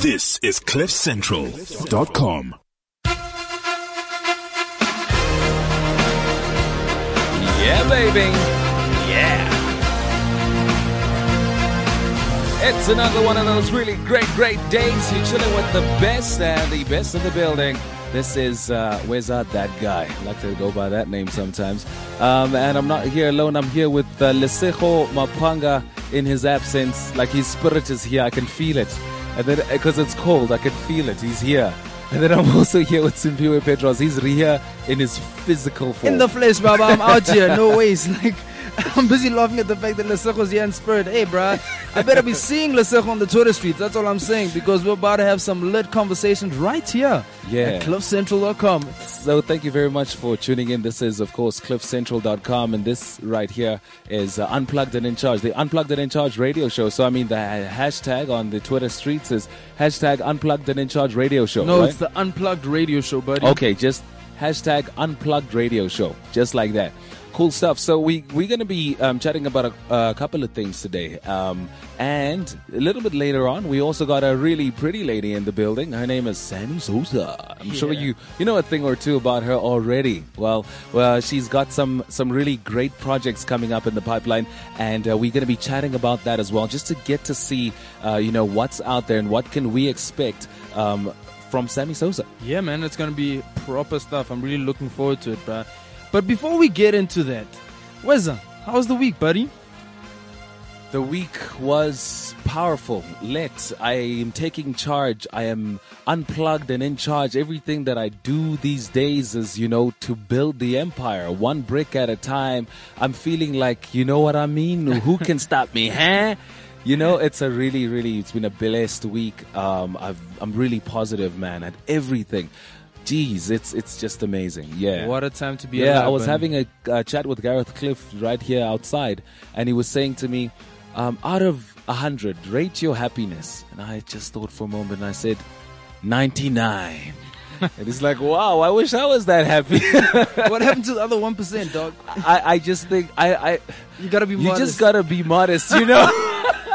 This is CliffCentral.com. Yeah, baby. Yeah. It's another one of those really great, great days. You're chilling with the best and the best in the building. This is uh, Where's That That Guy? I like to go by that name sometimes. Um, and I'm not here alone. I'm here with uh, Lesejo Mapanga in his absence. Like his spirit is here. I can feel it. And then, uh, because it's cold, I can feel it. He's here. And then I'm also here with Simpiwe Petros. He's here in his physical form. In the flesh, Baba. I'm out here. No ways. Like, I'm busy laughing at the fact that Lesejo's here in spirit. Hey, bruh, I better be seeing Lesejo on the Twitter streets. That's all I'm saying because we're about to have some lit conversations right here Yeah. at CliffCentral.com. So thank you very much for tuning in. This is, of course, CliffCentral.com, and this right here is uh, Unplugged and In Charge, the Unplugged and In Charge radio show. So I mean, the hashtag on the Twitter streets is hashtag Unplugged and In Charge radio show. No, right? it's the unplugged radio show, buddy. Okay, just hashtag unplugged radio show, just like that. Cool stuff. So we we're gonna be um, chatting about a, a couple of things today, um, and a little bit later on, we also got a really pretty lady in the building. Her name is Sammy Sosa. I'm sure you you know a thing or two about her already. Well, well, she's got some some really great projects coming up in the pipeline, and uh, we're gonna be chatting about that as well, just to get to see uh, you know what's out there and what can we expect. Um, from Sammy Sosa. Yeah, man, it's gonna be proper stuff. I'm really looking forward to it, bruh. But before we get into that, Weza, how was the week, buddy? The week was powerful, lit. I am taking charge. I am unplugged and in charge. Everything that I do these days is, you know, to build the empire one brick at a time. I'm feeling like, you know what I mean? Who can stop me, huh? You know, it's a really, really, it's been a blessed week. Um, I've, I'm really positive, man, at everything. Jeez, it's it's just amazing. Yeah. What a time to be Yeah. I was having a uh, chat with Gareth Cliff right here outside, and he was saying to me, um, out of a hundred, rate your happiness. And I just thought for a moment, and I said, ninety-nine. and he's like, wow, I wish I was that happy. what happened to the other one percent, dog? I, I just think I, I You gotta be you modest. just gotta be modest, you know.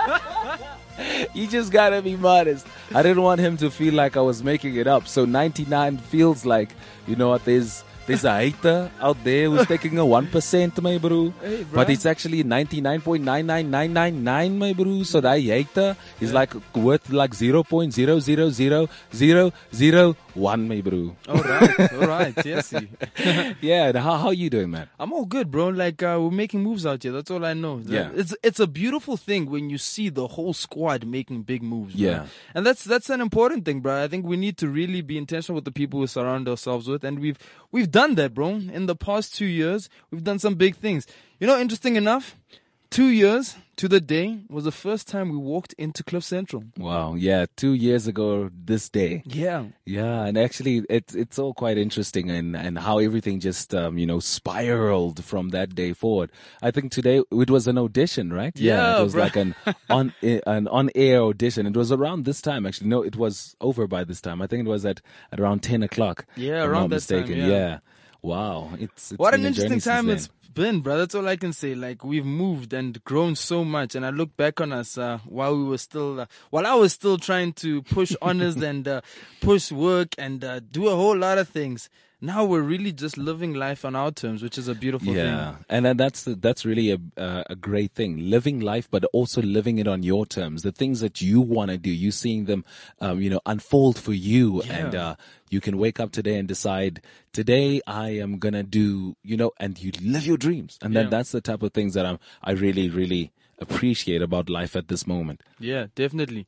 you just gotta be modest. I didn't want him to feel like I was making it up. So 99 feels like, you know what, there's there's a hater out there who's taking a one percent, my bro. Hey, bro. But it's actually 99.99999, my bro. So that hater is like worth like 0.0000001, my bro. All right, all right, yes. yeah, how how you doing, man? I'm all good, bro. Like uh, we're making moves out here. That's all I know. Yeah. it's it's a beautiful thing when you see the whole squad making big moves. bro. Yeah. and that's that's an important thing, bro. I think we need to really be intentional with the people we surround ourselves with, and we've we've done that, bro. In the past two years, we've done some big things. You know, interesting enough, two years to the day was the first time we walked into Cliff Central. Wow, yeah, two years ago this day. Yeah, Yeah, and actually, it's it's all quite interesting, and and how everything just um, you know spiraled from that day forward. I think today it was an audition, right? Yeah, it was bro. like an on an on air audition. It was around this time, actually. No, it was over by this time. I think it was at, at around ten o'clock. Yeah, if I'm around not that time, mistaken. yeah. Wow, it's, it's what an interesting time it's been, bro. That's all I can say. Like we've moved and grown so much, and I look back on us uh, while we were still, uh, while I was still trying to push honors and uh, push work and uh, do a whole lot of things. Now we're really just living life on our terms, which is a beautiful Yeah, thing. and then that's that's really a uh, a great thing. Living life, but also living it on your terms. The things that you want to do, you seeing them, um, you know, unfold for you, and uh, you can wake up today and decide today I am gonna do, you know, and you live your dreams, and then Yeah. that's the type of things that I'm I really really appreciate about life at this moment. Yeah, definitely.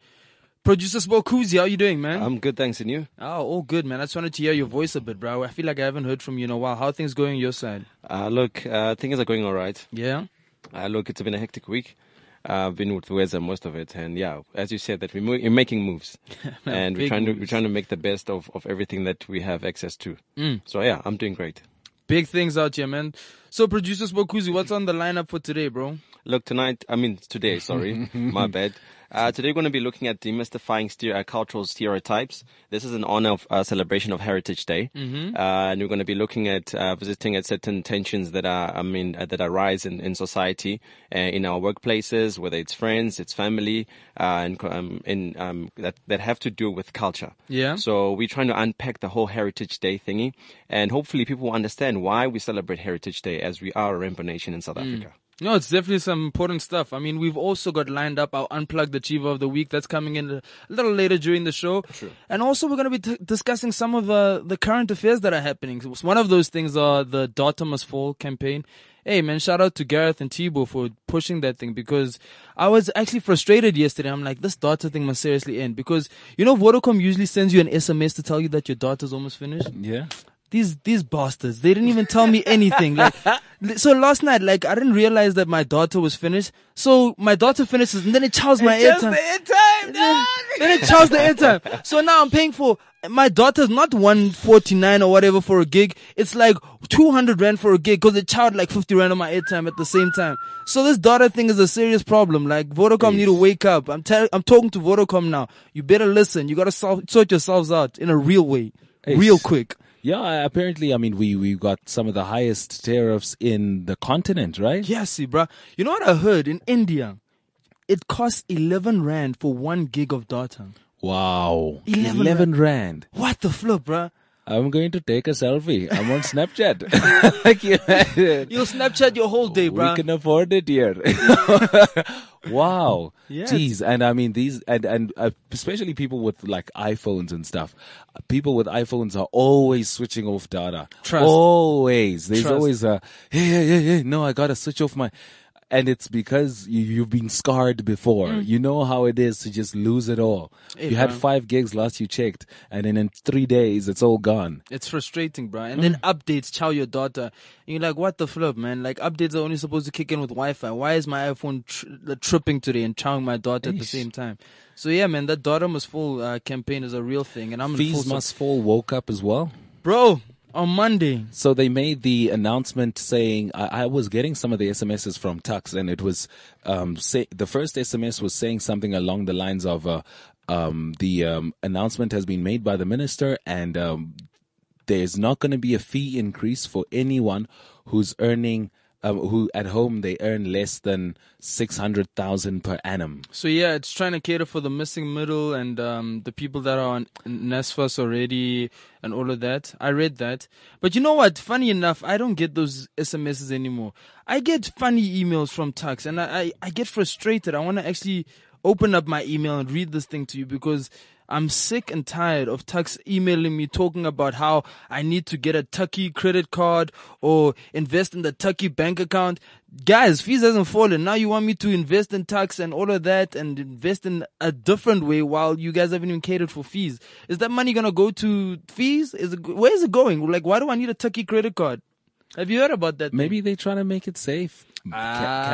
Producer Spokuzi, how you doing, man? I'm good, thanks, and you? oh, all good, man. I just wanted to hear your voice a bit, bro. I feel like I haven't heard from you in a while. How are things going on your side? Uh, look, uh, things are going all right. Yeah. Uh, look, it's been a hectic week. Uh, I've been with Weza most of it, and yeah, as you said, that we're, mo- we're making moves, and we're trying to we're trying to make the best of, of everything that we have access to. Mm. So yeah, I'm doing great. Big things out here, man. So, producer Spokuzi, what's on the lineup for today, bro? Look, tonight, I mean today, sorry, my bad. Uh, today we're going to be looking at demystifying uh, cultural stereotypes. This is an honor of uh, celebration of Heritage Day, mm-hmm. uh, and we're going to be looking at uh, visiting at certain tensions that are, I mean, uh, that arise in, in society, uh, in our workplaces, whether it's friends, it's family, uh, and um, in um, that that have to do with culture. Yeah. So we're trying to unpack the whole Heritage Day thingy, and hopefully people will understand why we celebrate Heritage Day as we are a rainbow nation in South Africa. No, it's definitely some important stuff. I mean, we've also got lined up our Unplugged Achiever of the Week that's coming in a little later during the show. True. And also we're going to be t- discussing some of uh, the current affairs that are happening. One of those things are the Data Must Fall campaign. Hey man, shout out to Gareth and Tbo for pushing that thing because I was actually frustrated yesterday. I'm like, this data thing must seriously end because you know Vodacom usually sends you an SMS to tell you that your data's almost finished Yeah. These these bastards they didn't even tell me anything like so last night like i didn't realize that my data was finished. So my data finishes and then it chows my airtime. the airtime then, then it chows the airtime. So now i'm paying for my data's not 149 or whatever for a gig. It's like 200 rand for a gig because it chowed like 50 rand on my airtime at the same time. So this data thing is a serious problem. Like vodacom need to wake up. I'm tell- i'm talking to vodacom now. You better listen. You gotta sort yourselves out in a real way. Real quick Yeah, apparently, I mean, we, we got some of the highest tariffs in the continent, right? Yes, see, bruh. You know what I heard in India? It costs 11 rand for one gig of data. Wow. 11 11 rand. What the flip, bruh? I'm going to take a selfie. I'm on Snapchat. like, yeah, You'll Snapchat your whole day, bro. we can afford it here. wow. Yeah, Jeez. And I mean, these, and, and uh, especially people with like iPhones and stuff. People with iPhones are always switching off data. Trust. Always. There's Trust. always a, hey, hey, hey, hey, no, I gotta switch off my, and it's because you, you've been scarred before. You know how it is to just lose it all. Mm. Hey, you had five gigs last you checked, and then in three days it's all gone. It's frustrating, bro. And then updates chow your data. And you're like, what the flip, man? Like, updates are only supposed to kick in with Wi-Fi. Why is my iPhone tr- tripping today and chowing my data at the same time? So yeah, man, that data must fall uh, campaign is a real thing. And I'm Fees must fall woke up as well. Bro, on Monday. So they made the announcement saying I, I was getting some of the SMSs from Tuks, and it was um, say, the first SMS was saying something along the lines of uh, um, the um, announcement has been made by the minister, and um, there's not going to be a fee increase for anyone who's earning. Um, who at home they earn less than six hundred thousand per annum. So yeah, it's trying to cater for the missing middle and um, the people that are on NSFAS already and all of that. I read that, but you know what? Funny enough, I don't get those SMSs anymore. I get funny emails from Tuks, and I I, I get frustrated. I want to actually open up my email and read this thing to you because. I'm sick and tired of Tuks emailing me talking about how I need to get a Tukkie credit card or invest in the Tukkie bank account. Guys, fees hasn't fallen. Now you want me to invest in Tuks and all of that and invest in a different way while you guys haven't even catered for fees. Is that money gonna go to fees? Is it, where is it going? Like, why do I need a Tukkie credit card? Have you heard about that? Maybe they're trying to make it safe, Ca-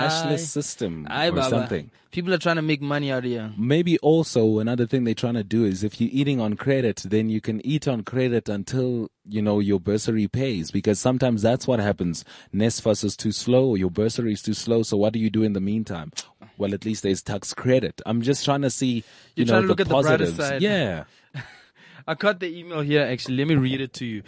cashless system Aye, or Baba. something. People are trying to make money out of here. Maybe also another thing they're trying to do is if you're eating on credit, then you can eat on credit until, you know, your bursary pays because sometimes that's what happens. NSFAS is too slow, your bursary is too slow. So what do you do in the meantime? Well, at least there's tax credit. I'm just trying to see, you You're know, trying to the look at the brighter positives. side. Yeah. I got the email here actually. Let me read it to you.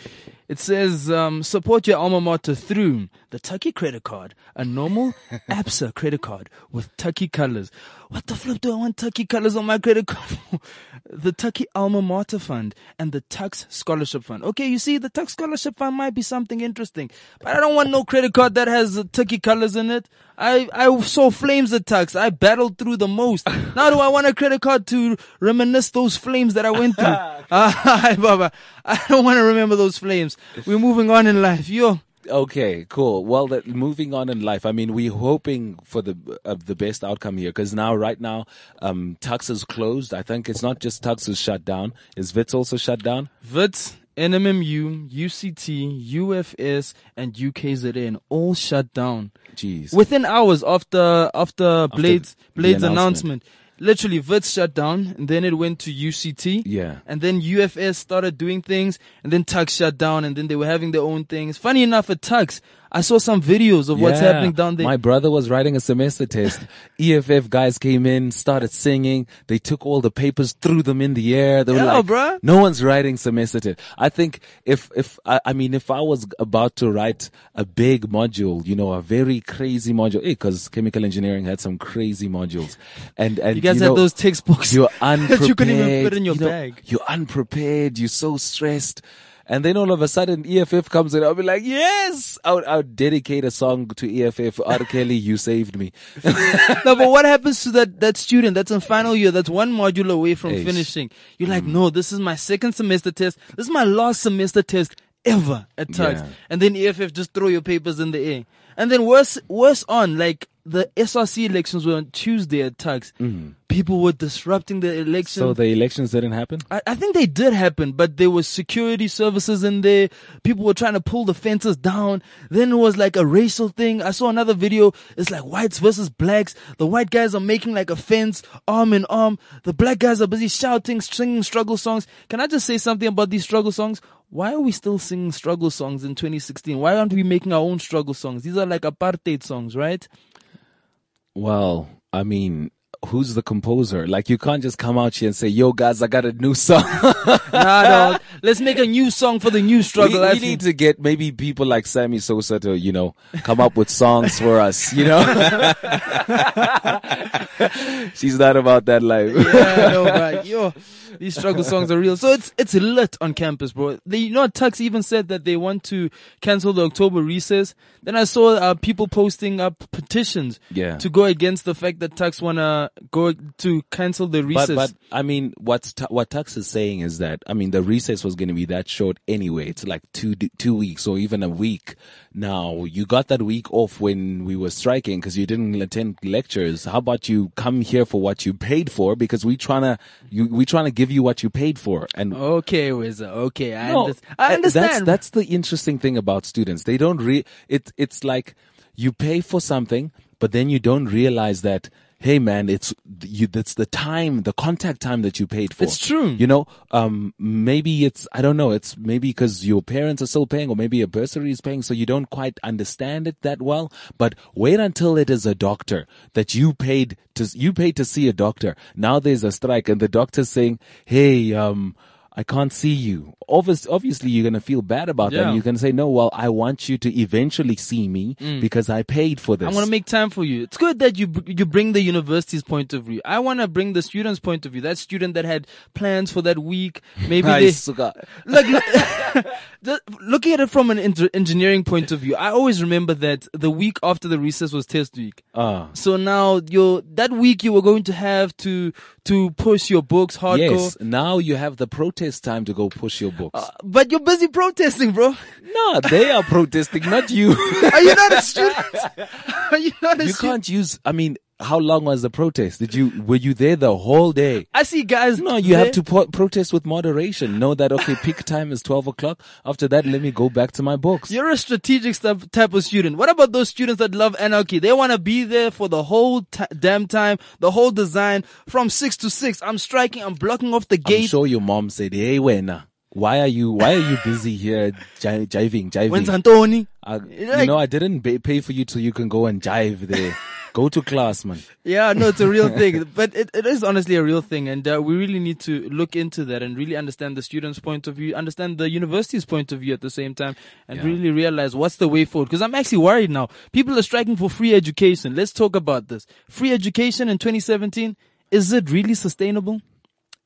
It says, um, support your alma mater through the Tukkie credit card, a normal ABSA credit card with Tukkie colors. What the flip do I want Tukkie colors on my credit card for? The Tukkie alma mater fund and the Tuks scholarship fund. Okay, you see, the Tuks scholarship fund might be something interesting, but I don't want no credit card that has uh, Tukkie colors in it. I, I saw flames at Tuks. I battled through the most. Now do I want a credit card to reminisce those flames that I went through? Ah, Baba, I don't want to remember those flames. We're moving on in life. Yo, Okay, cool. Well, that, moving on in life, I mean, we're hoping for the uh, the best outcome here because now, right now, um, Tuks is closed. I think it's not just Tuks is shut down. Is Wits also shut down? Wits, NMMU, UCT, UFS, and UKZN all shut down Jeez. within hours after after Blades Blades announcement. announcement. Literally, Wits shut down, and then it went to UCT. Yeah. And then UFS started doing things, and then Tuks shut down, and then they were having their own things. Funny enough, at Tuks, I saw some videos of what's happening down there. My brother was writing a semester test. EFF guys came in, started singing. They took all the papers, threw them in the air. They were Yeah, like, bruh. no one's writing semester test. I think if, if, I, I mean, if I was about to write a big module, you know, a very crazy module, eh, because chemical engineering had some crazy modules. And, and you guys know, had those textbooks you're that you couldn't even fit in your you know, bag. You're unprepared. You're so stressed. And then all of a sudden EFF comes in. I'll be like, yes, I would, I would dedicate a song to EFF. R. Kelly, you saved me. no, but what happens to that, that student that's in final year, that's one module away from Eish. finishing? You're like, no, this is my second semester test. This is my last semester test ever at Tuks. Yeah. And then EFF just throw your papers in the air. And then worse, worse on, like the SRC elections were on Tuesday at Tuks. Mm-hmm. People were disrupting the election. so the elections didn't happen? I, I think they did happen, but there was security services in there. People were trying to pull the fences down. Then it was like a racial thing. I saw another video. It's like whites versus blacks. The white guys are making like a fence, arm in arm. The black guys are busy shouting, singing struggle songs. Can I just say something about these struggle songs? Why are we still singing struggle songs in 2016? Why aren't we making our own struggle songs? These are like apartheid songs, right? Well, I mean, who's the composer? Like, you can't just come out here and say, yo, guys, I got a new song. nah, dog. Let's make a new song for the new struggle. we, we need to get maybe people like Sammy Sosa to, you know, come up with songs for us, you know? She's not about that life. yeah, no, but yo, these struggle songs are real. So it's it's lit on campus, bro. They, you know, Tuks even said that they want to cancel the October recess. Then I saw uh, people posting up petitions Yeah. to go against the fact that Tuks wanna go to cancel the recess. But, but I mean, what's tu- what Tuks is saying is that I mean the recess was going to be that short anyway. It's like two two weeks or even a week. Now you got that week off when we were striking because you didn't attend lectures. How about you come here for what you paid for? Because we trying to you we trying to give you what you paid for. And okay, Wizard. Okay, I, no, underst- I uh, understand. That's that's the interesting thing about students. They don't re. It it's like you pay for something, but then you don't realize that. Hey man, it's you. That's the time, the contact time that you paid for. It's true. You know, um, maybe it's I don't know. It's maybe because your parents are still paying, or maybe a bursary is paying, so you don't quite understand it that well. But wait until it is a doctor that you paid to you paid to see a doctor. Now there's a strike, and the doctor's saying, "Hey, um." I can't see you. Obviously, obviously you're going to feel bad about that. Yeah. You can say, no, well, I want you to eventually see me because I paid for this. I want to make time for you. It's good that you you bring the university's point of view. I want to bring the student's point of view. That student that had plans for that week, maybe they look, looking at it from an eng- engineering point of view. I always remember that the week after the recess was test week. Ah. So now you that week you were going to have to to push your books hardcore. Yes. Now you have the protest time to go push your books. Uh, But you're busy protesting, bro. no, they are protesting, not you. Are you not a student? Are you not a you student? can't use, I mean, how long was the protest? Did you, were you there the whole day? I see guys. No, you there- have to po- protest with moderation. Know that, okay, peak time is 12 o'clock. After that, let me go back to my books. You're a strategic stuff, type of student. What about those students that love anarchy? They want to be there for the whole t- damn time, the whole design from six to six. I'm striking. I'm blocking off the gate. I'm sure your mom said, hey, Wena, why are you, why are you busy here ji- jiving, jiving? When's Antoni? I, Like- you know, I didn't pay for you till you can go and jive there. go to class, man. Yeah, no, it's a real thing, but it, it is honestly a real thing, and uh, we really need to look into that and really understand the students' point of view, understand the university's point of view at the same time, and Yeah. really realize what's the way forward. Because I'm actually worried now. People are striking for free education. Let's talk about this. Free education in 2017 is it really sustainable?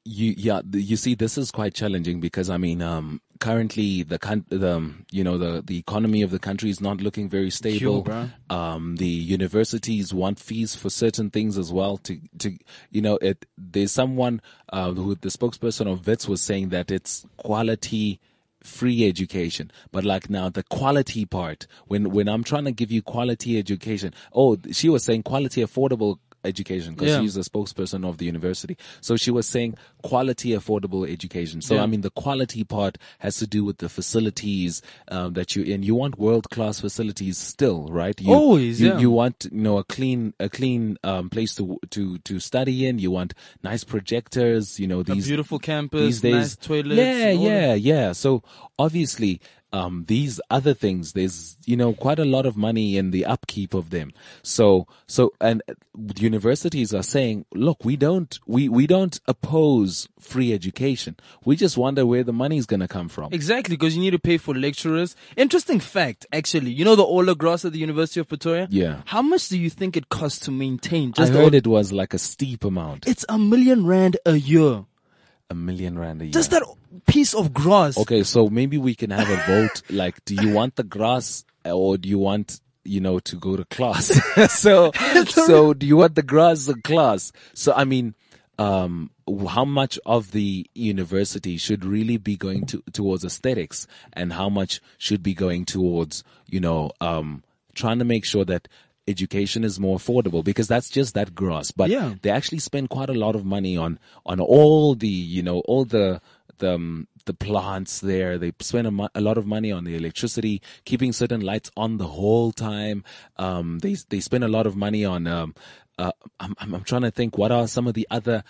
You yeah you see this is quite challenging because i mean um currently the the um, you know the the economy of the country is not looking very stable. um the universities want fees for certain things as well to to you know it there's someone uh who the spokesperson of vets was saying that it's quality free education. But like now the quality part when when i'm trying to give you quality education oh she was saying quality affordable education because Yeah. she's a spokesperson of the university. So she was saying quality, affordable education. So Yeah. I mean, the quality part has to do with the facilities um, that you in. You want world class facilities still, right? You, Always, you, yeah. you want you know a clean a clean um, place to to to study in. You want nice projectors. You know A these beautiful campus, these days nice toilets. yeah yeah yeah so obviously um, these other things, there's, you know, quite a lot of money in the upkeep of them. So, so, and uh, universities are saying, look, we don't, we, we don't oppose free education. We just wonder where the money is going to come from. Exactly, because you need to pay for lecturers. Interesting fact, actually. You know the Ola Grass at the University of Pretoria? Yeah. How much do you think it costs to maintain? I heard Ola- it was like a steep amount, It's a million rand a year. a million rand a year. Just that piece of grass. Okay, so maybe we can have a vote. Like, do you want the grass or do you want, you know, to go to class? so, so do you want the grass or class? So, I mean, um, how much of the university should really be going to, towards aesthetics and how much should be going towards, you know, um, trying to make sure that education is more affordable because that's just that gross. But Yeah. they actually spend quite a lot of money on, on all the, you know, all the, the, um, the plants there. They spend a, mo- a lot of money on the electricity, keeping certain lights on the whole time. Um, they, they spend a lot of money on, um, uh, I'm, I'm, I'm trying to think what are some of the other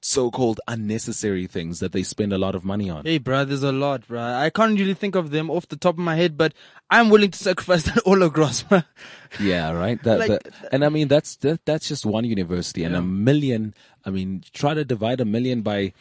so-called unnecessary things that they spend a lot of money on. Hey, bruh, there's a lot, bro. I can't really think of them off the top of my head, but I'm willing to sacrifice that Ola Grass, bruh. Yeah, right. That, Like- that- and I mean, that's that, that's just one university, and a million. I mean, try to divide a million by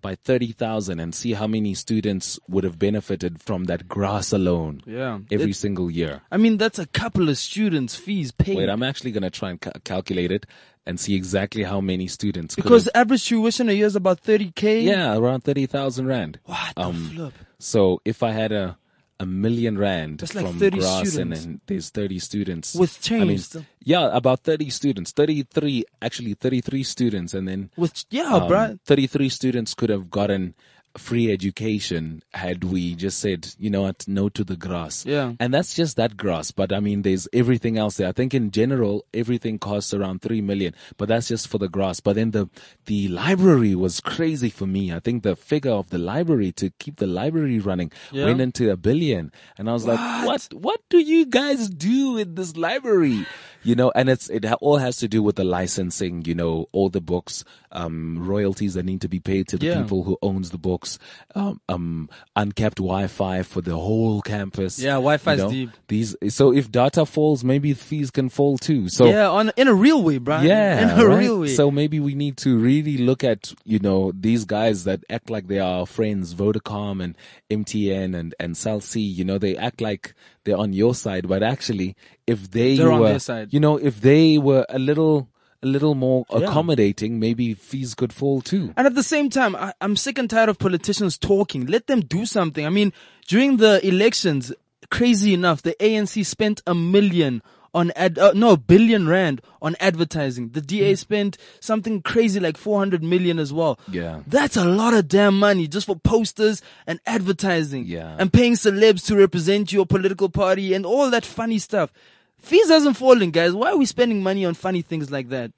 by thirty thousand, and see how many students would have benefited from that grass alone. Yeah. every single year. I mean, that's a couple of students' fees paid. Wait, I'm actually gonna try and ca- calculate it and see exactly how many students. could because have- average tuition a year is about 30k. yeah, around thirty thousand rand. What the Um, flip? So if I had a a million rand That's like from 30 grass and, and there's 30 students. With change I mean, yeah about 30 students. 33 actually 33 students. And then With yeah, um, bruh. 33 students could have gotten free education had we just said you know what no to the grass. Yeah. and that's just that grass. But i mean there's everything else there. I think in general everything costs around 3 million. But that's just for the grass. But then the the library was crazy for me. I think the figure of the library to keep the library running Yeah. went into a billion. And i was like what? What do you guys do with this library you know and it's it all has to do with the licensing you know all the books um royalties that need to be paid to the Yeah. people who owns the books um, um uncapped wi-fi for the whole campus Yeah, Wi-Fi is you know? deep. these so if data falls maybe fees can fall too so yeah, on in a real way, bruh. yeah, in a right? real way. So maybe we need to really look at, you know, these guys that act like they are friends, Vodacom and MTN and, and Cell C, you know, they act like they're on your side, but actually if they They're on were, their side. You know, if they were a little, a little more Yeah. accommodating, maybe fees could fall too. And at the same time, I, I'm sick and tired of politicians talking. Let them do something. I mean, during the elections, crazy enough, the ANC spent a million on ad, uh, no, a billion rand on advertising. The DA spent something crazy like 400 million as well. Yeah. That's a lot of damn money just for posters and advertising. Yeah. And paying celebs to represent your political party and all that funny stuff. Fees hasn't fallen, guys. Why are we spending money on funny things like that?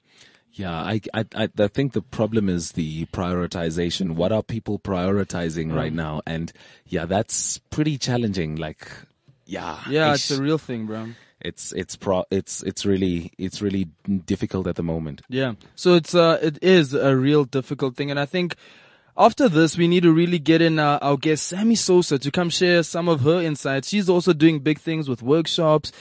Yeah, I, I, I, think the problem is the prioritization. What are people prioritizing right now? And yeah, that's pretty challenging. Like, yeah. Yeah, ish. it's a real thing, bro. it's it's pro it's it's really it's really difficult at the moment. Yeah. So it's uh it is a real difficult thing, and I think after this we need to really get in uh, our guest Sammy Sosa to come share some of her insights. She's also doing big things with workshops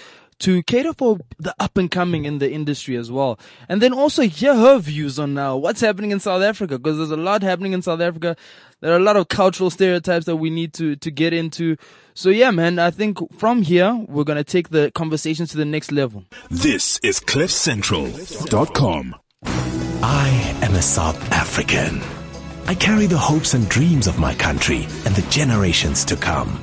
to cater for the up and coming in the industry as well, and then also hear her views on uh, what's happening in South Africa because there's a lot happening in South Africa. There are a lot of cultural stereotypes that we need to to get into. So yeah, man, I think from here we're gonna take the conversation to the next level. This is CliffCentral.com. I am a South African. I carry the hopes and dreams of my country and the generations to come.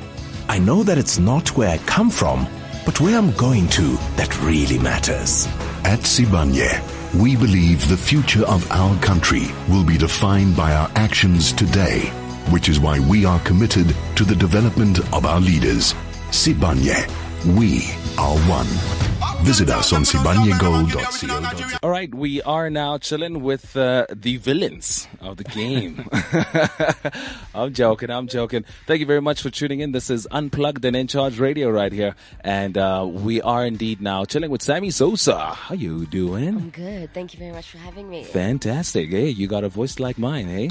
I know that it's not where I come from, but where I'm going to that really matters. At Sibanye, we believe the future of our country will be defined by our actions today, which is why we are committed to the development of our leaders. Sibanye, we are one. Visit us on sibanyegold.co.za. All right, we are now chilling with uh, the villains of the game. I'm joking, I'm joking. Thank you very much for tuning in. This is Unplugged and In Charge Radio right here. And uh, we are indeed now chilling with Sammy Sosa. How you doing? I'm good. Thank you very much for having me. Fantastic. Hey, you got a voice like mine, hey?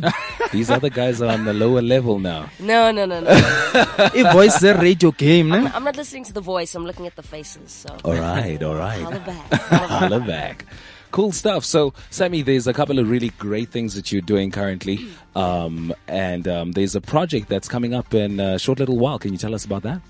These other guys are on the lower level now. No, no, no, no. A voice the radio game, ne? I'm not listening to the voice. I'm looking at the faces. So All right, all right. Holla back. Holla back. Cool stuff. So, Sammy, there's a couple of really great things that you're doing currently. Um, and um, there's a project that's coming up in a short little while. Can you tell us about that?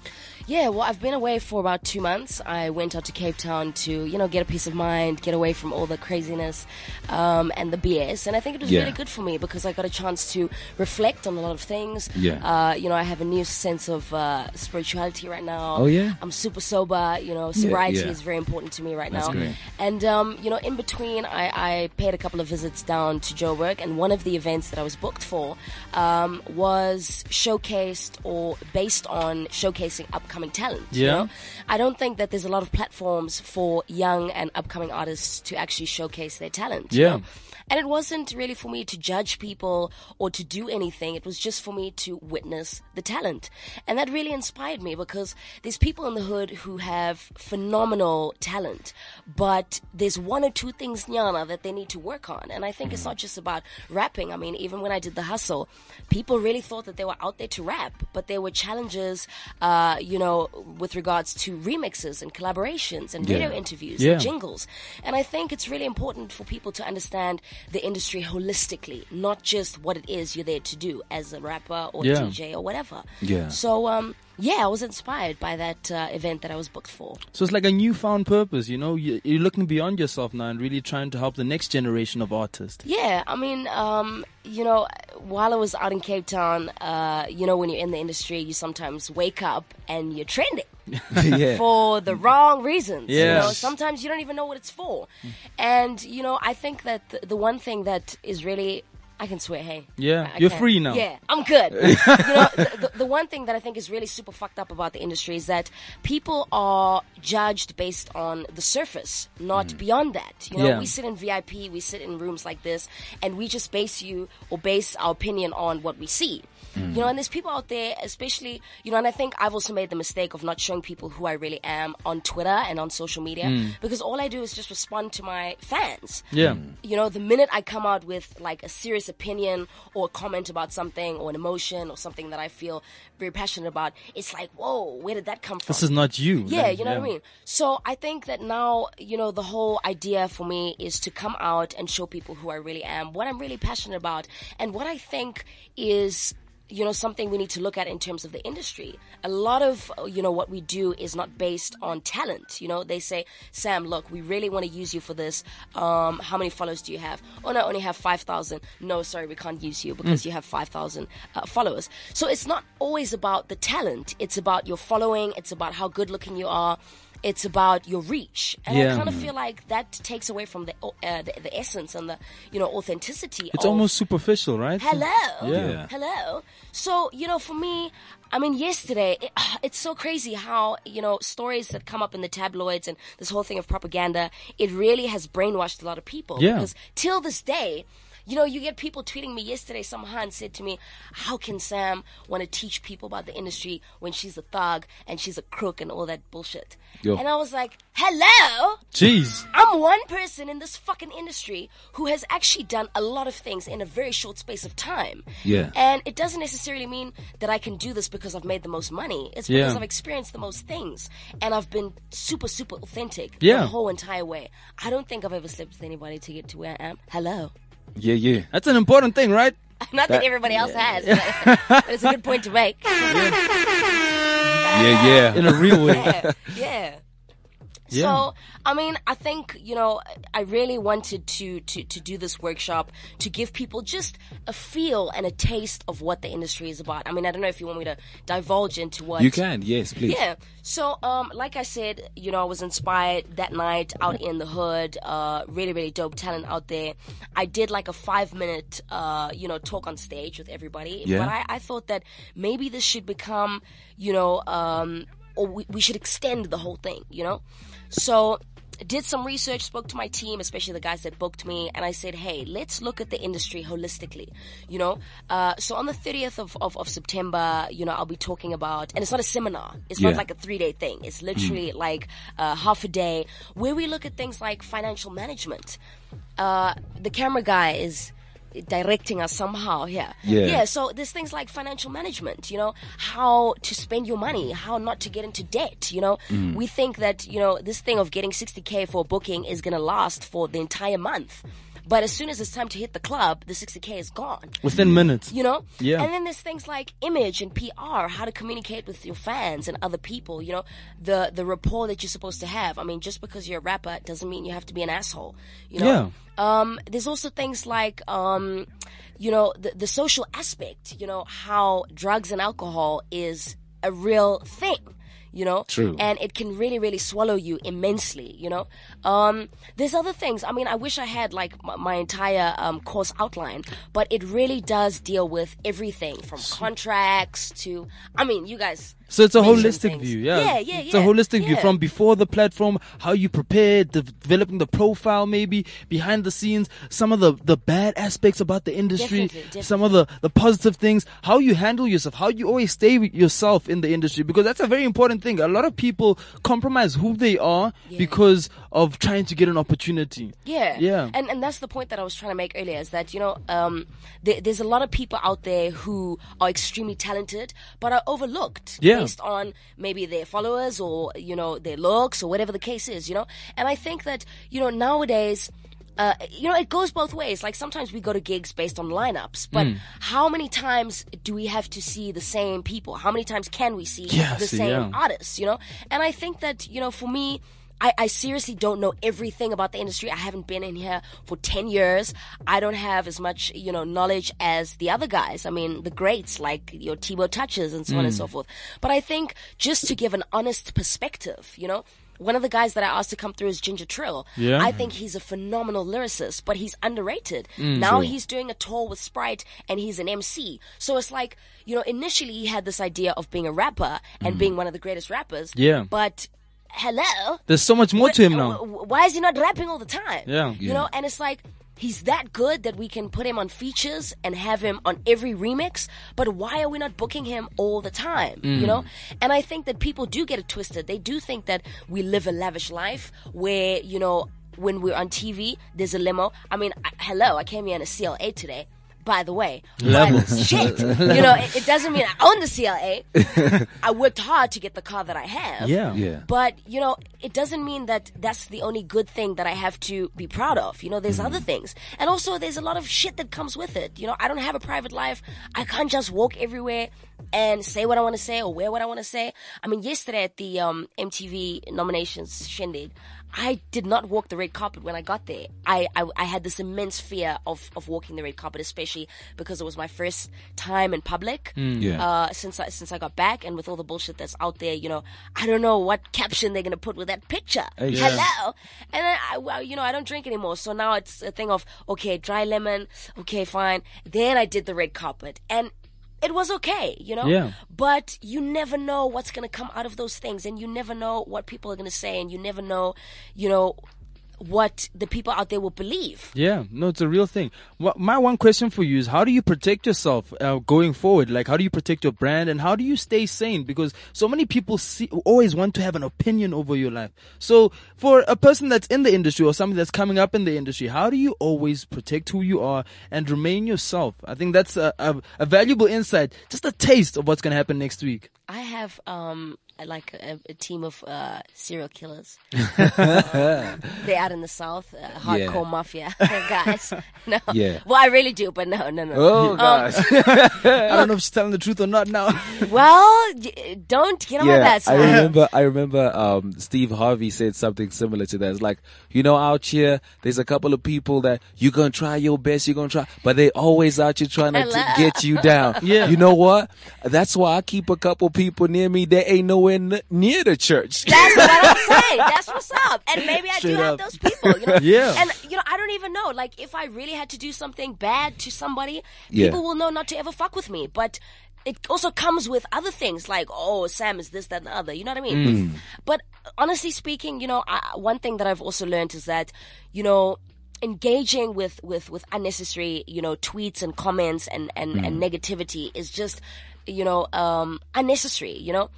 Yeah, well, I've been away for about two months. I went out to Cape Town to, you know, get a peace of mind, get away from all the craziness um, and the BS. And I think it was Yeah. really good for me because I got a chance to reflect on a lot of things. Yeah. Uh, you know, I have a new sense of uh, spirituality right now. Oh, yeah? I'm super sober. You know, sobriety yeah. is very important to me right That's now. great. And um, you know, in between, I, I paid a couple of visits down to Joburg, and one of the events that I was booked for um, was showcased or based on showcasing upcoming talent. you know? I don't think that there's a lot of platforms for young and upcoming artists to actually showcase their talent. you Yeah. know? And it wasn't really for me to judge people or to do anything. It was just for me to witness the talent. And that really inspired me because there's people in the hood who have phenomenal talent, but there's one or two things, Nyana, that they need to work on. And I think it's not just about rapping. I mean, even when I did the hustle, people really thought that they were out there to rap, but there were challenges, uh, you know, with regards to remixes and collaborations and radio interviews Yeah. and jingles. And I think it's really important for people to understand the industry holistically, not just what it is you're there to do as a rapper or Yeah. DJ or whatever. Yeah. So, um, yeah, I was inspired by that uh, event that I was booked for. So it's like a newfound purpose, you know? You- You're looking beyond yourself now and really trying to help the next generation of artists. Yeah, I mean, um, you know, while I was out in Cape Town, uh, you know, when you're in the industry, you sometimes wake up and you're trending. yeah. for the wrong reasons. You know, sometimes you don't even know what it's for. And, you know, I think that the, the one thing that is really I can swear, hey. Yeah, I you're can. free now. Yeah, I'm good. you know, the, the, the one thing that I think is really super fucked up about the industry is that people are judged based on the surface, not mm. beyond that. You know, Yeah. we sit in VIP, we sit in rooms like this, and we just base you or base our opinion on what we see. Mm. You know, and there's people out there, especially, you know, and I think I've also made the mistake of not showing people who I really am on Twitter and on social media mm. because all I do is just respond to my fans Yeah. Mm. you know, the minute I come out with like a serious opinion or a comment about something or an emotion or something that I feel very passionate about, it's like, whoa, where did that come from? This is not you. yeah, Like, you know what I mean? So I think that now, you know, the whole idea for me is to come out and show people who I really am, what I'm really passionate about, and what I think is you know something we need to look at in terms of the industry. A lot of you know what we do is not based on talent. You know they say sam look we really want to use you for this. Um, how many followers do you have? Oh no i only have 5000 no sorry we can't use you because you have 5000 uh, followers. So it's not always about the talent. It's about your following. It's about how good looking you are it's about your reach, and Yeah. I kind of feel like that takes away from the, uh, the the essence and the you know authenticity. It's of, almost superficial, right? Hello. Yeah. Hello. So, you know, for me, I mean, yesterday, it, it's so crazy how, you know, stories that come up in the tabloids and this whole thing of propaganda, it really has brainwashed a lot of people. Yeah. Because till this day, you know, you get people tweeting me yesterday. Some Han said to me, How can Sam want to teach people about the industry when she's a thug and she's a crook and all that bullshit? Yo. And I was like, Hello? Jeez. I'm one person in this fucking industry who has actually done a lot of things in a very short space of time. Yeah. And it doesn't necessarily mean that I can do this because I've made the most money. It's because Yeah. I've experienced the most things. And I've been super, super authentic Yeah. the whole entire way. I don't think I've ever slept with anybody to get to where I am. Hello. Yeah, yeah. That's an important thing, right? Not that, everybody else has, but, but it's a good point to make. Yeah, yeah. In a real way. yeah, yeah. So, I mean, I think, you know, I really wanted to, to, to do this workshop to give people just a feel and a taste of what the industry is about. I mean, I don't know if you want me to divulge into what. You can, yes, please. Yeah. So, um, like I said, you know, I was inspired that night out in the hood. Uh, really, really dope talent out there. I did like a five minute, uh, you know, talk on stage with everybody. Yeah. But I, I thought that maybe this should become, you know, um, or we, we should extend the whole thing, you know? So, did some research, spoke to my team, especially the guys that booked me, and I said, hey, let's look at the industry holistically, you know? Uh, so on the 30th of, of, of, September, you know, I'll be talking about, and it's not a seminar. It's Yeah. not like a three day thing. It's literally like uh, half a day where we look at things like financial management. Uh, the camera guy is directing us somehow here. Yeah. Yeah. So there's things like financial management, you know, how to spend your money, how not to get into debt, you know. Mm. We think that, you know, this thing of getting 60K for a booking is going to last for the entire month. But as soon as it's time to hit the club, the 60K is gone. Within minutes. you know? Yeah. and then there's things like image and pr how to communicate with your fans and other people you know? The the rapport that you're supposed to have. I mean just because you're a rapper doesn't mean you have to be an asshole you know? Um there's also things like um you know the, the social aspect you know how drugs and alcohol is a real thing you know? True. and it can really really swallow you immensely you know? Um there's other things. I mean i wish i had like my, my entire um, course outline but it really does deal with everything from contracts to i mean you guys So it's a holistic view, yeah. yeah yeah It's a yeah, holistic view from before the platform, how you prepare, de- developing the profile, maybe behind the scenes, some of the the bad aspects about the industry, Definitely, some of the the positive things, how you handle yourself, how you always stay with yourself in the industry, because that's a very important thing. A lot of people compromise who they are Yeah. because of trying to get an opportunity. Yeah. Yeah. And and that's the point that I was trying to make earlier is that, you know, um, there, there's a lot of people out there who are extremely talented but are overlooked Yeah. Based on maybe their followers or, you know, their looks or whatever the case is, you know? And I think that, you know, nowadays, uh, you know, it goes both ways. Like sometimes we go to gigs based on lineups, but Mm. how many times do we have to see the same people? How many times can we see Yeah, the same yeah. artists, you know? And I think that, you know, for me, I, I seriously don't know everything about the industry. I haven't been in here for 10 years. I don't have as much, you know, knowledge as the other guys. I mean, the greats like your Tbo Touches and so on and Mm. so forth. But I think just to give an honest perspective, you know, one of the guys that I asked to come through is Ginger Trill. Yeah. I think he's a phenomenal lyricist, but he's underrated. Mm. now he's doing a tour with Sprite and he's an MC. So it's like, you know, initially he had this idea of being a rapper and being one of the greatest rappers. Mm. Yeah. But hello. There's so much more to him now. w- w- Why is he not rapping all the time? Yeah. You know, and it's like he's that good that we can put him on features and have him on every remix. But why are we not booking him all the time? Mm. You know, and I think that people do get it twisted. They do think that we live a lavish life where you know. When we're on TV, there's a limo. I mean, I, hello, I came here in a CLA today. By the way, but shit, you know, it, it doesn't mean I own the CLA. I worked hard to get the car that I have. Yeah. Yeah. But, you know, it doesn't mean that that's the only good thing that I have to be proud of. You know, there's mm-hmm. other things. And also, there's a lot of shit that comes with it. You know, I don't have a private life. I can't just walk everywhere and say what I want to say or wear what I want to say. I mean, yesterday at the um, MTV nominations shindig, I did not walk the red carpet when I got there. I, I, I had this immense fear of, of walking the red carpet, especially because it was my first time in public Yeah. uh, since I, since I got back, and with all the bullshit that's out there, you know, I don't know what caption they're gonna put with that picture. Hello, and then I, well, you know, I don't drink anymore, so now it's a thing of okay, dry lemon, okay, fine. Then I did the red carpet, and it was okay, you know. Yeah. But you never know what's gonna come out of those things, and you never know what people are gonna say, and you never know, you know, what the people out there will believe. Yeah, no, it's a real thing. My one question for you is how do you protect yourself uh, going forward? Like, how do you protect your brand and how do you stay sane? Because so many people see, always want to have an opinion over your life. So, for a person that's in the industry or somebody that's coming up in the industry, how do you always protect who you are and remain yourself? I think that's a, a, a valuable insight, just a taste of what's going to happen next week. I have um like a, a team of uh, serial killers. They're out in the south, uh, hardcore Yeah. mafia guys. No, Yeah. Well, I really do, but no, no, no. Oh gosh. I don't know if she's telling the truth or not now. Well, y- don't get on my yeah, bad I remember. I remember. Um, Steve Harvey said something similar to that. It's like, you know, out here, there's a couple of people that you're gonna try your best, you're gonna try, but they always out here trying to Hello. get you down. Yeah. You know what? That's why I keep a couple people near me that ain't nowhere n- near the church. That's what I'm saying. That's what's up. And maybe I do Straight have those people, you know. Yeah. And you know, I don't even know. Like, if I really had to do something bad to somebody, Yeah. people will know not to ever fuck with me. But it also comes with other things like, oh, Sam is this, that, and the other. You know what I mean? Mm. But honestly speaking, you know, I, one thing that I've also learned is that, you know, engaging with, with, with unnecessary, you know, tweets and comments and, and, and Mm. negativity is just, you know, um, unnecessary, you know?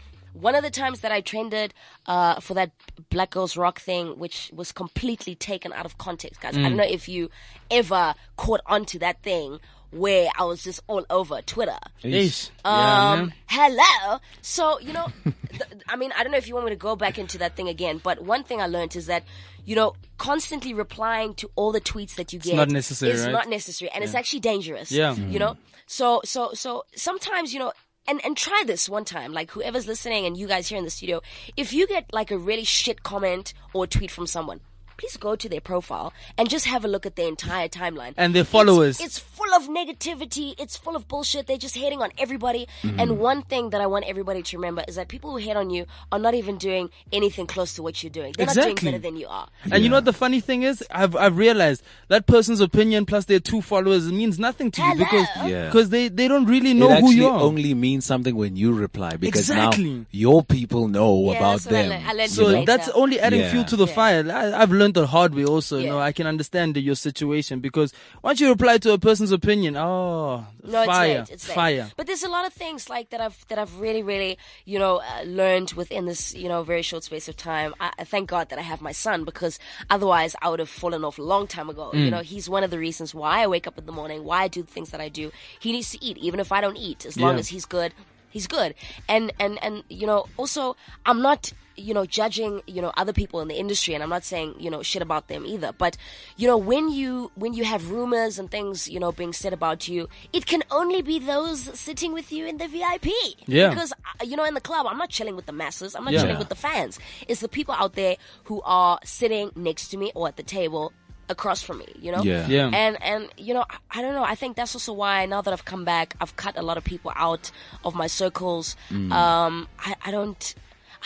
One of the times that I trended uh, for that Black Girls Rock thing, which was completely taken out of context, guys. I don't know if you ever caught on to that thing where I was just all over Twitter. Ish. yeah, Um, man. hello. So, you know, th- I mean, I don't know if you want me to go back into that thing again, but one thing I learned is that, you know, constantly replying to all the tweets that you get not necessary, is right? not necessary. And it's actually dangerous. Yeah. You know? So, so, so sometimes, you know, and, and try this one time, like whoever's listening and you guys here in the studio, if you get like a really shit comment or tweet from someone, please go to their profile and just have a look at their entire timeline. And their followers. It's, full of negativity. It's full of bullshit. They're just hating on everybody. Mm-hmm. And one thing that I want everybody to remember is that people who hate on you are not even doing anything close to what you're doing. They're not doing better than you are. And you know what the funny thing is? I've I've realized that person's opinion plus their two followers means nothing to you Hello. because Yeah. because they, they don't really know it who you are. only means something when you reply because Exactly. now your people know Yeah, about that's what I them. learned. I learned so later. that's only adding Yeah. fuel to the Yeah. fire. I, I've learned the hard way also. You Yeah. know, I can understand your situation because once you reply to a person's opinion, oh, No, fire, it's late. It's late. fire. But there's a lot of things like that I've that I've really, really, you know, uh, learned within this, you know, very short space of time. I, I thank God that I have my son because otherwise I would have fallen off a long time ago. Mm. You know, he's one of the reasons why I wake up in the morning, why I do the things that I do. He needs to eat, even if I don't eat. As long Yeah. as he's good, he's good. And and and you know, also I'm not you know judging you know other people in the industry and i'm not saying you know shit about them either but you know when you when you have rumors and things you know being said about you it can only be those sitting with you in the vip Yeah. because uh, you know in the club i'm not chilling with the masses i'm not Yeah. chilling with the fans it's the people out there who are sitting next to me or at the table across from me you know Yeah. Yeah. and and you know I, I don't know i think that's also why now that i've come back i've cut a lot of people out of my circles Mm. um i i don't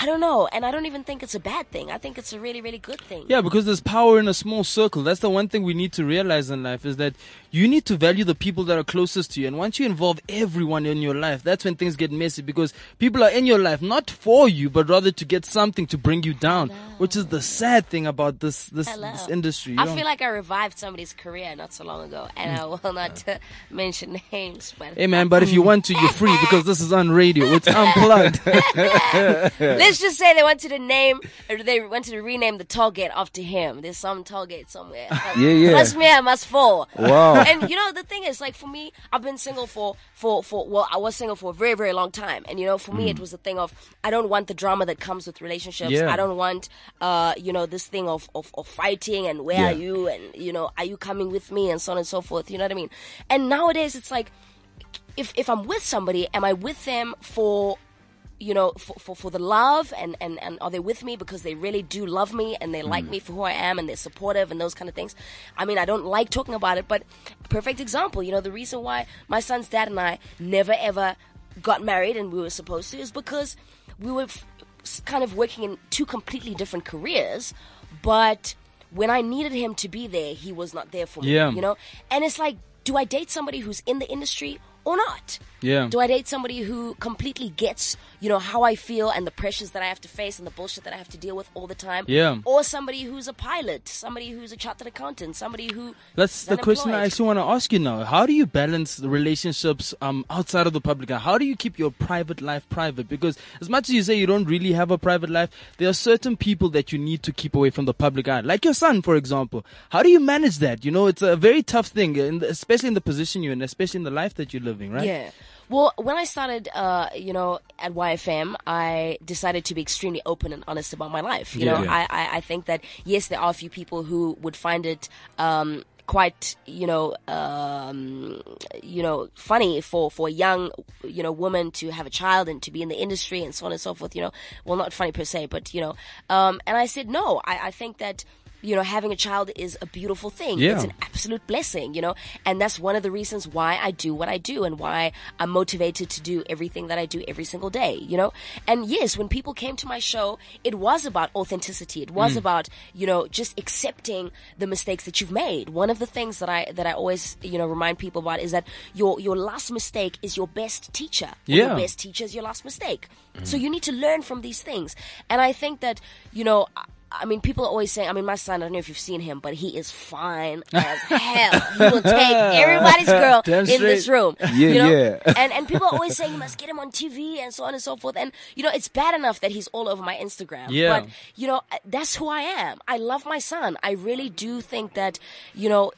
I don't know, and I don't even think it's a bad thing. I think it's a really, really good thing. Yeah, because there's power in a small circle. That's the one thing we need to realize in life is that you need to value the people that are closest to you. And once you involve everyone in your life, that's when things get messy because people are in your life not for you, but rather to get something to bring you down, which is the sad thing about this this, this industry. you I feel like I revived somebody's career not so long ago, and I will not uh, mention names. But Hey man, but if you want to, you're free because this is on radio. It's unplugged. let's just say they wanted to name, or they wanted to rename the toll gate after him. There's some toll gate somewhere. Yeah, yeah. Must me, I must fall. Wow. And you know the thing is, like for me, I've been single for for for well, I was single for a very very long time, and you know, for me, it was a thing of I don't want the drama that comes with relationships. Yeah. I don't want, uh, you know, this thing of of, of fighting and where Yeah. are you and you know, are you coming with me and so on and so forth. You know what I mean? And nowadays, it's like if if I'm with somebody, am I with them for you know for, for, for the love and, and, and are they with me because they really do love me and they like mm. me for who I am and they're supportive and those kind of things. I mean I don't like talking about it, but perfect example, you know, the reason why my son's dad and I never ever got married and we were supposed to is because we were f- kind of working in two completely different careers, but when I needed him to be there, he was not there for me. Yeah. You know? And it's like, do I date somebody who's in the industry or not? Yeah. Do I date somebody who completely gets, you know, how I feel and the pressures that I have to face and the bullshit that I have to deal with all the time? Yeah. Or somebody who's a pilot, somebody who's a chartered accountant, somebody who That's the question I actually want to ask you now. How do you balance the relationships um, outside of the public eye? How do you keep your private life private? Because as much as you say you don't really have a private life, there are certain people that you need to keep away from the public eye. Like your son, for example. How do you manage that? You know, it's a very tough thing, especially in the position you're in, especially in the life that you're living, right? Yeah. Well, when I started, uh, you know, at YFM, I decided to be extremely open and honest about my life. You know, Yeah. I, I, I think that yes, there are a few people who would find it, um, quite, you know, um, you know, funny for, for a young, you know, woman to have a child and to be in the industry and so on and so forth, you know. Well, not funny per se, but, you know, um, and I said, no, I, I think that, you know, having a child is a beautiful thing. Yeah. It's an absolute blessing, you know, and that's one of the reasons why I do what I do and why I'm motivated to do everything that I do every single day, you know? And yes, when people came to my show, it was about authenticity. It was mm. about, you know, just accepting the mistakes that you've made. One of the things that I, that I always, you know, remind people about is that your, your last mistake is your best teacher. Yeah. Your best teacher is your last mistake. Mm. So you need to learn from these things. And I think that, you know, I- mean, people are always saying, I mean, my son, I don't know if you've seen him, but he is fine as hell. He will take everybody's girl Damn in this room. Yeah, you know? yeah. And, and people are always saying, you must get him on TV and so on and so forth. And, you know, it's bad enough that he's all over my Instagram. Yeah. But, you know, that's who I am. I love my son. I really do think that, you know,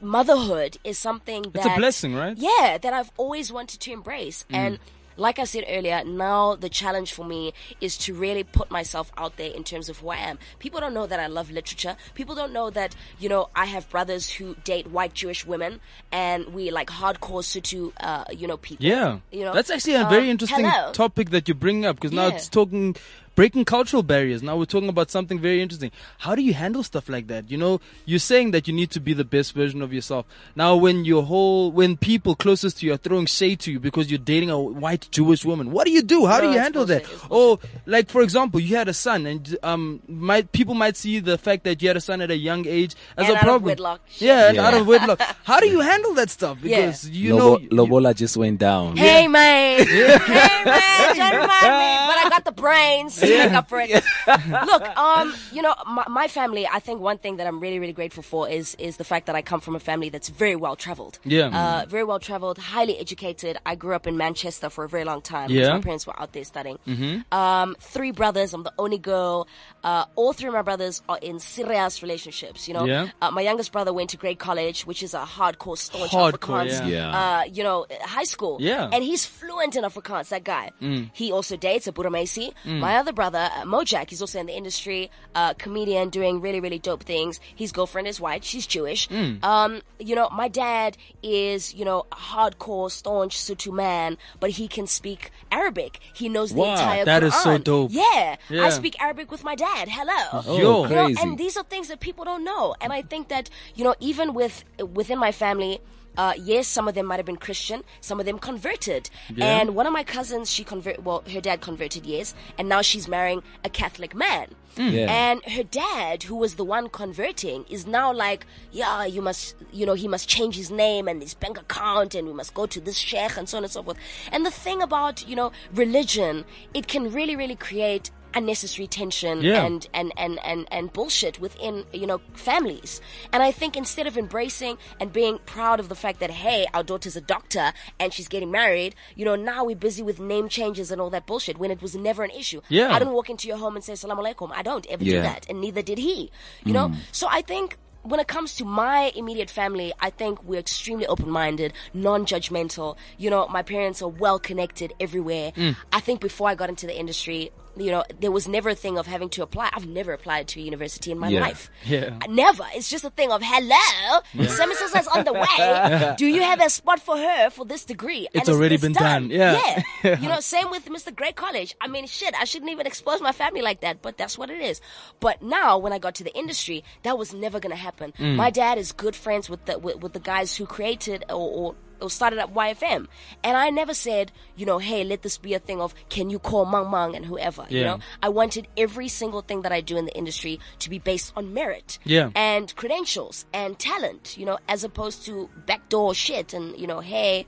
motherhood is something that. It's a blessing, right? Yeah, that I've always wanted to embrace. Mm. And like I said earlier, now the challenge for me is to really put myself out there in terms of who I am. People don't know that I love literature. People don't know that, you know, I have brothers who date white Jewish women and we like hardcore Sotho, uh, you know, people. Yeah, You know, that's actually a Um, very interesting hello. topic that you bring up because now Yeah. it's talking breaking cultural barriers. Now we're talking about something very interesting. How do you handle stuff like that? You know, you're saying that you need to be the best version of yourself. Now, when your whole when people closest to you are throwing shade to you because you're dating a white Jewish woman, what do you do? How No, do you handle bullshit. that? It's Or like for example, you had a son, and um, might people might see the fact that you had a son at a young age as And a out of problem. wedlock. Yeah, and Yeah. out of wedlock. How do you handle that stuff? Yeah. Because you know. Lobo, Lobola just went down. Hey man, hey man, don't mind me, but I got the brains to make up for it. Look, um, you know, my, my family. I think one thing that I'm really, really grateful for is is the fact that I come from a family that's very well traveled. Yeah. uh, very well traveled, highly educated. I grew up in Manchester for a very long time. Yeah. my parents were out there studying. Mhm. Um, three brothers. I'm the only girl. Uh, all three of my brothers are in serious relationships. You know, Yeah. uh, my youngest brother went to Grey College, which is a hardcore, staunch Hardcore, Afrikaans, yeah. Yeah. Uh, you know, high school. Yeah. And he's fluent in Afrikaans, that guy. Mm. He also dates a Boeremeisie. My other brother, uh, Mojak, he's also in the industry, uh, comedian, doing really, really dope things. His girlfriend is white. She's Jewish. Um, you know, my dad is, you know, a hardcore, staunch Sotho man, but he can speak Arabic. He knows the Wow, entire that Quran. is so dope. Yeah. Yeah. I speak Arabic with my dad. Hello. Oh, Yo. You know, crazy. and these are things that people don't know. And I think that, you know, even with within my family, uh, yes, some of them might have been Christian, some of them converted. Yeah. And one of my cousins, she convert. Well, her dad converted, yes, and now she's marrying a Catholic man. Yeah. And her dad, who was the one converting, is now like, yeah, you must, you know, he must change his name and his bank account, and we must go to this sheikh and so on and so forth. And the thing about, you know, religion, it can really, really create unnecessary tension Yeah. and, and, and, and, and bullshit within, you know, families. And I think instead of embracing and being proud of the fact that, hey, our daughter's a doctor and she's getting married, you know, now we're busy with name changes and all that bullshit when it was never an issue. Yeah. I don't walk into your home and say, Salam alaikum. I don't ever do that. And neither did he, you know? Hmm. So I think when it comes to my immediate family, I think we're extremely open-minded, non-judgmental. You know, my parents are well connected everywhere. Hmm. I think before I got into the industry, you know, there was never a thing of having to apply. I've never applied to a university in my Yeah. life. Yeah. Never. It's just a thing of hello, semester is on the way. Do you have a spot for her for this degree? It's already been done. Yeah. Yeah. you know, same with Mr. Grey College. I mean, shit, I shouldn't even expose my family like that, but that's what it is. But now, when I got to the industry, that was never gonna happen. Mm. My dad is good friends with the with, with the guys who created or, or or started up YFM. And I never said, you know, hey, let this be a thing of can you call Mang Mang and whoever. You know? I wanted every single thing that I do in the industry to be based on merit. Yeah. And credentials and talent, you know, as opposed to backdoor shit and, you know, hey,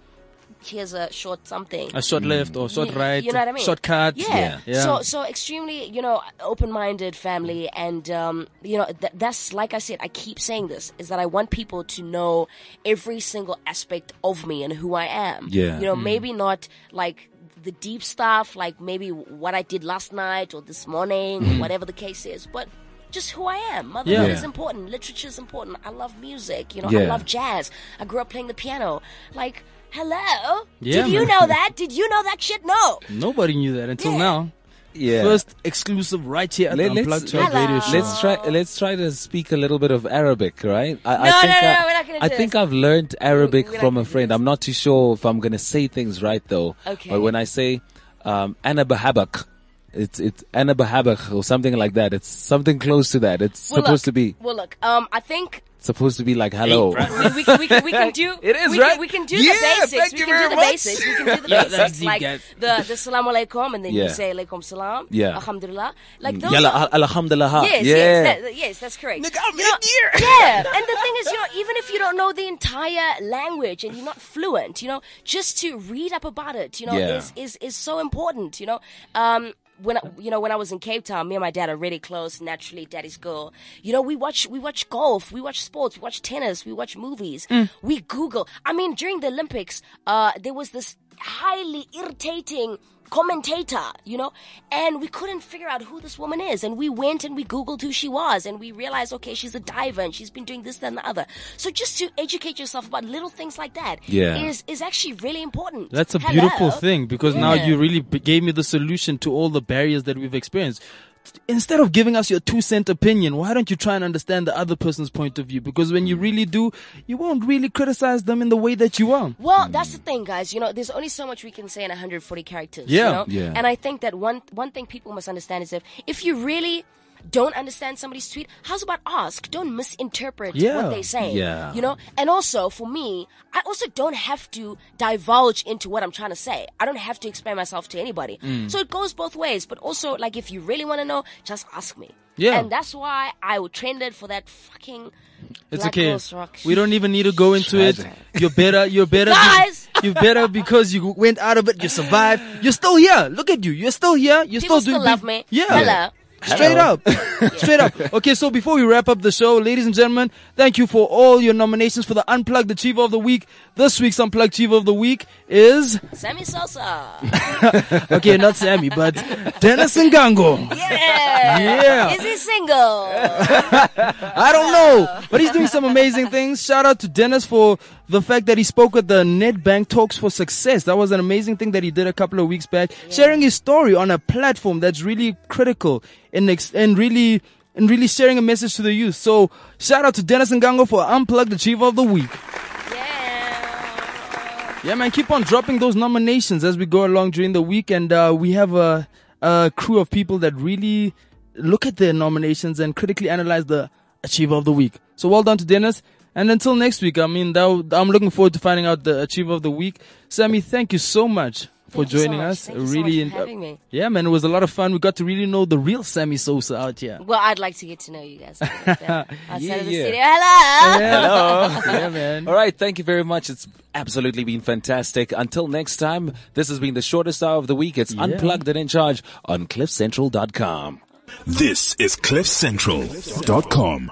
here's a short something. A short mm. left or short You- right, You know what I mean? shortcut. Yeah. yeah. So so extremely, you know, open-minded family, and um, you know, th- that's like I said. I keep saying this is that I want people to know every single aspect of me and who I am. Yeah. You know, mm. maybe not like the deep stuff, like maybe what I did last night or this morning, or mm. whatever the case is, but. Just who I am. Motherhood Yeah. is important. Literature is important. I love music. You know, I love jazz. I grew up playing the piano. Like, hello? Yeah, Did you man. know that? Did you know that shit? No. Nobody knew that until Yeah. now. Yeah. First exclusive right here at Let- the let's- Unplugged Talk Hello. Radio Show. Let's try. Let's try to speak a little bit of Arabic, right? I, No, I think no, no, I, no, we're not gonna I do think this. I've learned Arabic We're not from gonna a do friend. this. I'm not too sure if I'm going to say things right though. Okay. But when I say um, "ana bahabak," It's it's Anabahabach or something like that. It's something close to that. It's Well, supposed look, to be Well, look. Um, I think it's supposed to be like hello. we, we, can- we, we can do. It is, we right? Can, we can do Yeah, the basics. thank we you can very do the much. basics. We can do the Yeah, basics. deep, like guys. the the salam alaikum, and then Yeah. you say alaikum salam. Yeah. Alhamdulillah. Like those. Yalla, are- alhamdulillah. Yes, yeah. yes, that, yes, that's correct. Nigga, I'm You know, Indian. Yeah, and the thing is, you know, even if you don't know the entire language and you're not fluent, you know, just to read up about it, you know, Yeah. is, is is so important. You know, um, when I, you know when I was in Cape Town, me and my dad are really close. Naturally, daddy's girl. You know, we watch we watch golf, we watch sports, we watch tennis, we watch movies, we Google. I mean, during the Olympics, uh, there was this highly irritating commentator, you know, and we couldn't figure out who this woman is. And we went and we Googled who she was and we realized, okay, she's a diver and she's been doing this, and the other. So just to educate yourself about little things like that Yeah. is is actually really important. That's a Hello? beautiful thing because now you really gave me the solution to all the barriers that we've experienced. Instead of giving us your two cent opinion, why don't you try and understand the other person's point of view? Because when you really do, you won't really criticize them in the way that you are. Well, that's the thing, guys. You know, there's only so much we can say in 140 characters. Yeah. You know? Yeah. And I think that one one thing people must understand is if if you really don't understand somebody's tweet, how's about ask? Don't misinterpret Yeah. what they say. Yeah. You know? And also for me, I also don't have to divulge into what I'm trying to say. I don't have to explain myself to anybody. Mm. So it goes both ways. But also, like, if you really want to know, just ask me. Yeah. And that's why I trended for that fucking. It's Black okay. We don't even need to go into it. You're better. You're better. be- Guys! you're better because you went out of it. You survived. You're still here. Look at you. You're still here. You're People still doing. still love big- me. Yeah. Hello. Straight up. Straight up. Okay, so before we wrap up the show, ladies and gentlemen, thank you for all your nominations for the Unplugged Achiever of the Week. This week's Unplugged Achiever of the Week is, Sammy Sosa. okay, not Sammy, but Dennis Ngango. Yeah. Yeah. Is he single? I don't know, but he's doing some amazing things. Shout out to Dennis for the fact that he spoke at the Nedbank Talks for Success. That was an amazing thing that he did a couple of weeks back, sharing his story on a platform that's really critical in ex- and really and really sharing a message to the youth. So shout out to Dennis Ngango for Unplugged Achiever of the Week. yeah. Yeah, man, keep on dropping those nominations as we go along during the week, and uh, we have a, a crew of people that really look at their nominations and critically analyze the Achiever of the Week. So well done to Dennis. And until next week, I mean, that, w- I'm looking forward to finding out the Achiever of the Week. Sammy, thank you so much for Thank you so joining much. us. Thank you so really, much for having me. Uh, yeah, man, it was a lot of fun. We got to really know the real Sammy Sosa out here. Well, I'd like to get to know you guys. Outside Yeah, of the yeah. studio. Hello. Hello. yeah, man. All right, thank you very much. It's absolutely been fantastic. Until next time, this has been the shortest hour of the week. It's Unplugged and in charge on CliffCentral.com. This is CliffCentral.com.